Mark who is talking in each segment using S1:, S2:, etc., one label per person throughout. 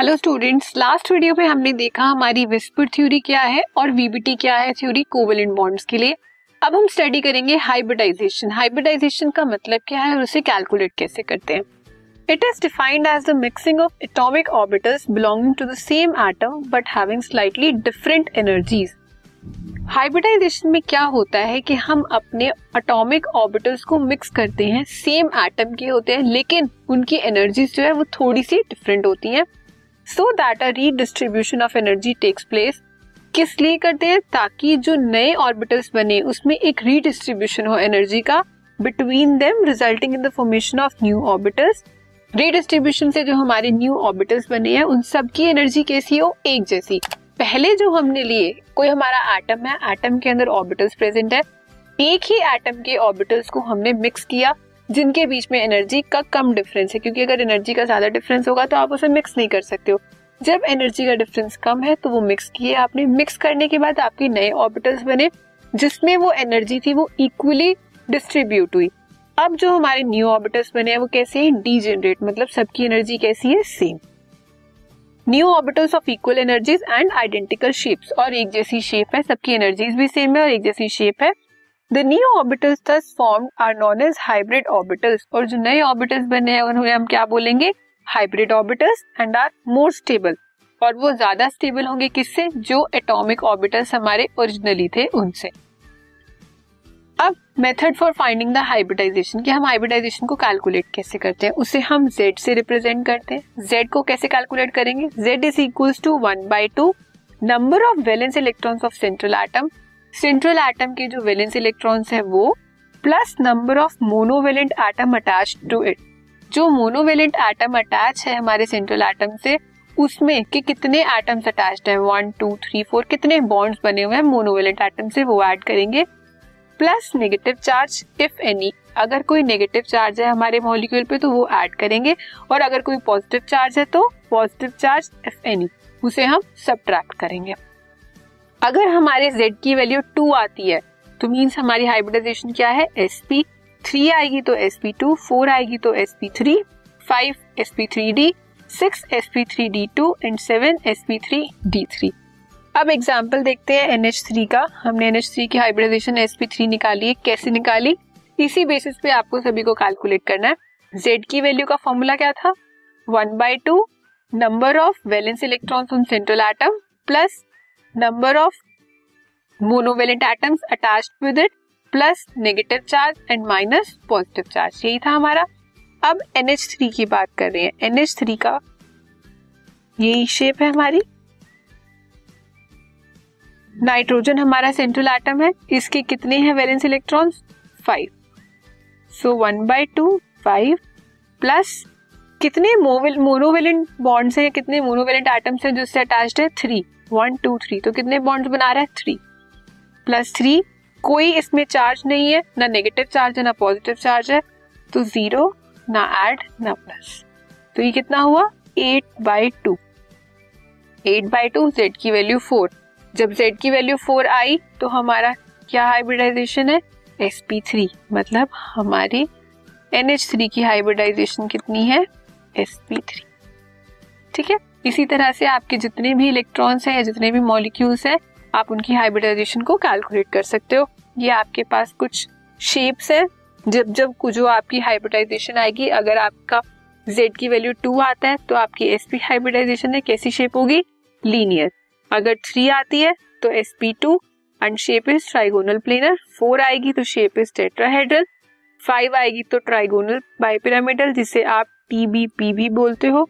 S1: Hello students last video में हमने देखा हमारी विस्पर थ्योरी क्या है और वीबीटी क्या है थ्योरी कोवेलेंट बॉन्ड्स के लिए। अब हम स्टडी करेंगे हाइब्रिडाइजेशन हाइब्रिडाइजेशन का मतलब क्या है और उसे कैलकुलेट कैसे करते हैं? It is defined as the mixing of atomic orbitals belonging to the same atom but having slightly different energies hybridisation में क्या होता है कि हम अपने अटोमिक ऑर्बिटल्स को मिक्स करते हैं सेम एटम के होते हैं, लेकिन उनकी एनर्जीज जो है वो थोड़ी सी डिफरेंट होती हैं। So that a redistribution of energy takes place किस लिए करते हैं? ताकि जो नए ऑर्बिटल्स बने, उसमें एक रीडिस्ट्रीब्यूशन हो एनर्जी का between them resulting in the formation of new orbitals redistribution से जो हमारे न्यू ऑर्बिटल्स बने हैं, उन सब की एनर्जी कैसी हो? एक जैसी। पहले जो हमने लिए, कोई हमारा एटम है एटम के अंदर ऑर्बिटल्स प्रेजेंट है। एक ही एटम के ऑर्बिटल्स को हमने मिक्स किया। जिनके बीच में एनर्जी का कम डिफरेंस है, क्योंकि अगर एनर्जी का ज़्यादा डिफरेंस होगा तो आप उसे मिक्स नहीं कर सकते हो। जब एनर्जी का डिफरेंस कम है तो वो मिक्स किए आपने। मिक्स करने के बाद आपके नए ऑर्बिटल्स बने, जिसमें वो एनर्जी थी, वो इक्वली डिस्ट्रीब्यूट हुई। अब जो हमारे न्यू ऑर्बिटल्स बने हैं, वो कैसे हैं? डीजेनरेट मतलब सबकी एनर्जी कैसी है? Same new orbitals of equal energies and identical shapes और एक जैसी शेप है, सबकी एनर्जीज भी सेम है, और एक जैसी शेप है the new orbitals thus formed are known as hybrid orbitals और जो नए ऑर्बिटल्स बने हैं उन्हें हम क्या बोलेंगे? Hybrid orbitals and are more stable और वो ज़्यादा स्टेबल होंगे किससे? जो एटॉमिक ऑर्बिटल्स हमारे ओरिजिनली थे, उनसे। अब method for finding the hybridisation कि हम हाइब्रिडाइजेशन को कैलकुलेट कैसे करते हैं? उसे हम z से रिप्रेजेंट करते हैं। Z को कैसे कैलकुलेट करेंगे? Z is equals to one by two number of valence electrons of central atom central atom के जो वैलेंस इलेक्ट्रॉन्स है वो plus number of monovalent atom attach to it जो मोनोवेलेंट एटम अटैच है हमारे सेंट्रल एटम से, उसमें कि कितने एटम्स अटैच्ड है? वन टू थ्री फोर कितने बॉन्ड्स बने हुए हैं मोनोवेलेंट एटम से वो ऐड करेंगे। Plus negative charge if any अगर कोई नेगेटिव चार्ज है हमारे मॉलिक्यूल पे तो वो ऐड करेंगे। और अगर कोई पॉजिटिव चार्ज है तो पॉजिटिव चार्ज इफ़ एनी उसे हम सब्ट्रैक्ट करेंगे। अगर हमारे z की वैल्यू टू आती है तो मीन्स हमारी हाइब्रिडाइजेशन क्या है? Sp थ्री आएगी तो sp टू फोर आएगी तो sp three five sp three D six sp three D two and seven sp three D three अब एग्ज़ाम्पल देखते हैं NH3 का। हमने NH3 की हाइब्रिडाइजेशन sp3 निकाली है। कैसे निकाली? इसी बेसिस पे आपको सभी को कैलकुलेट करना है। Z की वैल्यू का फॉर्मूला क्या था? One by two number of valence electron on central atom plus number of monovalent atoms attached with it plus negative charge and minus positive charge यही था हमारा। अब NH3 की बात कर रहे हैं। NH3 का यही शेप है हमारी। नाइट्रोजन हमारा सेंट्रल एटम है। इसके कितने हैं valence electrons five so one by two five plus कितने मोनोवेलेंट बॉन्ड्स हैं कितने मोनोवेलेंट एटम्स हैं जिससे अटैच्ड है? थ्री वन टू थ्री तो कितने बॉन्ड्स बना रहा है? थ्री प्लस थ्री कोई इसमें चार्ज नहीं है, ना नेगेटिव चार्ज है, ना पॉजिटिव चार्ज है तो ज़ीरो ना एड ना प्लस तो ये कितना हुआ? Eight by two eight by two Z की वैल्यू फोर जब जेड की वैल्यू फोर आई तो हमारा क्या हाइब्रिडाइजेशन है? एस पी थ्री मतलब हमारी एन एच थ्री की हाइब्रिडाइजेशन कितनी है? एस पी थ्री ठीक है? इसी तरह से आपके जितने भी इलेक्ट्रॉन्स हैं या जितने भी मॉलिक्यूल्स हैं, आप उनकी हाइब्रिडाइजेशन को कैलकुलेट कर सकते हो। ये आपके पास कुछ शेप्स है। जब जब जो आपकी हाइब्रिडाइजेशन आएगी, अगर आपका z की वैल्यू टू आता है तो आपकी एस पी हाइब्रिडाइजेशन है कैसी शेप होगी? लीनियर अगर थ्री आती है तो S P two and shape is trigonal planar four आएगी तो शेप इज़ टेट्राहेड्रल फाइव आएगी तो ट्राइगोनल बाइपिरामिडल जिसे आप टी बी पी भी बोलते हो।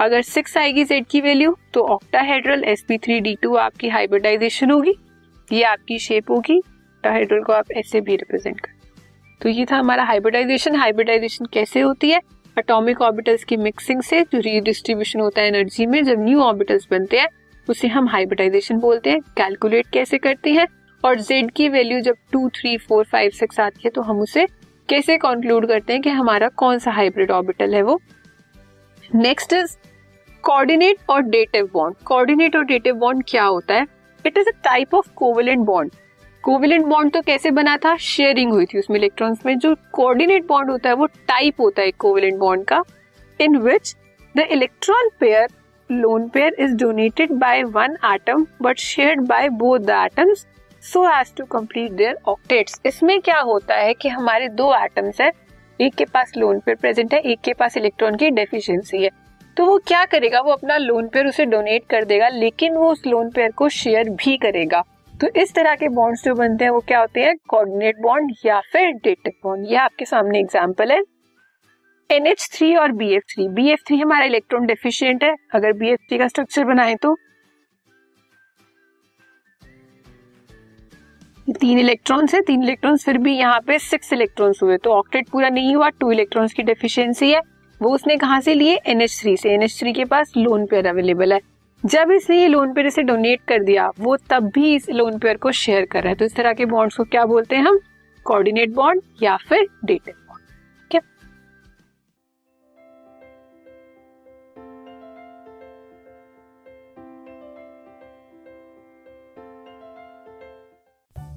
S1: अगर सिक्स आएगी जेड की वैल्यू तो octahedral S P three D two आपकी हाइब्रिडाइजेशन होगी। ये आपकी शेप होगी। ऑक्टाहेड्रल को आप ऐसे भी रिप्रेजेंट कर तो ये था हमारा हाइब्रिडाइजेशन हाइब्रिडाइजेशन कैसे होती है? अटोमिक ऑर्बिटल्स की मिक्सिंग से जो रीडिस्ट्रीब्यूशन होता है एनर्जी में, जब न्यू ऑर्बिटल्स बनते हैं, उसे हम हाइब्रिडाइजेशन बोलते हैं। कैलकुलेट कैसे करते हैं? और जेड की वैल्यू जब two three four five six आती है तो हम उसे कैसे कंक्लूड करते हैं कि हमारा कौन सा हाइब्रिड ऑर्बिटल है वो? नेक्स्ट इज़ कोऑर्डिनेट और डेटिव बॉन्ड कोऑर्डिनेट और डेटिव बॉन्ड क्या होता है? It is a type of covalent bond covalent bond तो कैसे बना था? शेयरिंग हुई थी उसमें इलेक्ट्रॉन्स में। जो कोऑर्डिनेट बॉन्ड होता है, वो टाइप होता है कोवेलेंट बॉन्ड का in which the electron pair lone pair is donated by वन atom बट shared by both the atoms so as to complete their octets. इसमें क्या होता है कि हमारे दो एटम्स है एक के पास लोन पेयर प्रेजेंट है, एक के पास इलेक्ट्रॉन की डेफिशिएंसी है। तो वो क्या करेगा? वो अपना लोन पेयर उसे डोनेट कर देगा, लेकिन वो उस लोन पेयर को शेयर भी करेगा। तो इस तरह के बॉन्ड्स जो बनते हैं, वो क्या होते हैं? कोऑर्डिनेट बॉन्ड या फिर डेटिव बॉन्ड ये आपके सामने एग्ज़ाम्पल है। एनएच थ्री और BF3 BF3 हमारा इलेक्ट्रॉन डेफिशिएंट है। अगर बी एफ़ थ्री का स्ट्रक्चर बनाए तो तीन इलेक्ट्रॉन्स है, तीन इलेक्ट्रॉन्स फिर भी यहाँ पे सिक्स इलेक्ट्रॉन्स हुए तो ऑक्टेट पूरा नहीं हुआ टू इलेक्ट्रॉन्स की डेफिशिएंसी है। वो उसने कहा से लिए? एनएच थ्री से। एनएच थ्री के पास लोन पेयर अवेलेबल है। जब इसने ये लोन पेयर इसे डोनेट कर दिया, वो तब भी इस लोन पेयर को शेयर कर रहा है। तो इस तरह के बॉन्ड्स को क्या बोलते हैं हम? कोऑर्डिनेट बॉन्ड या फिर डेटेड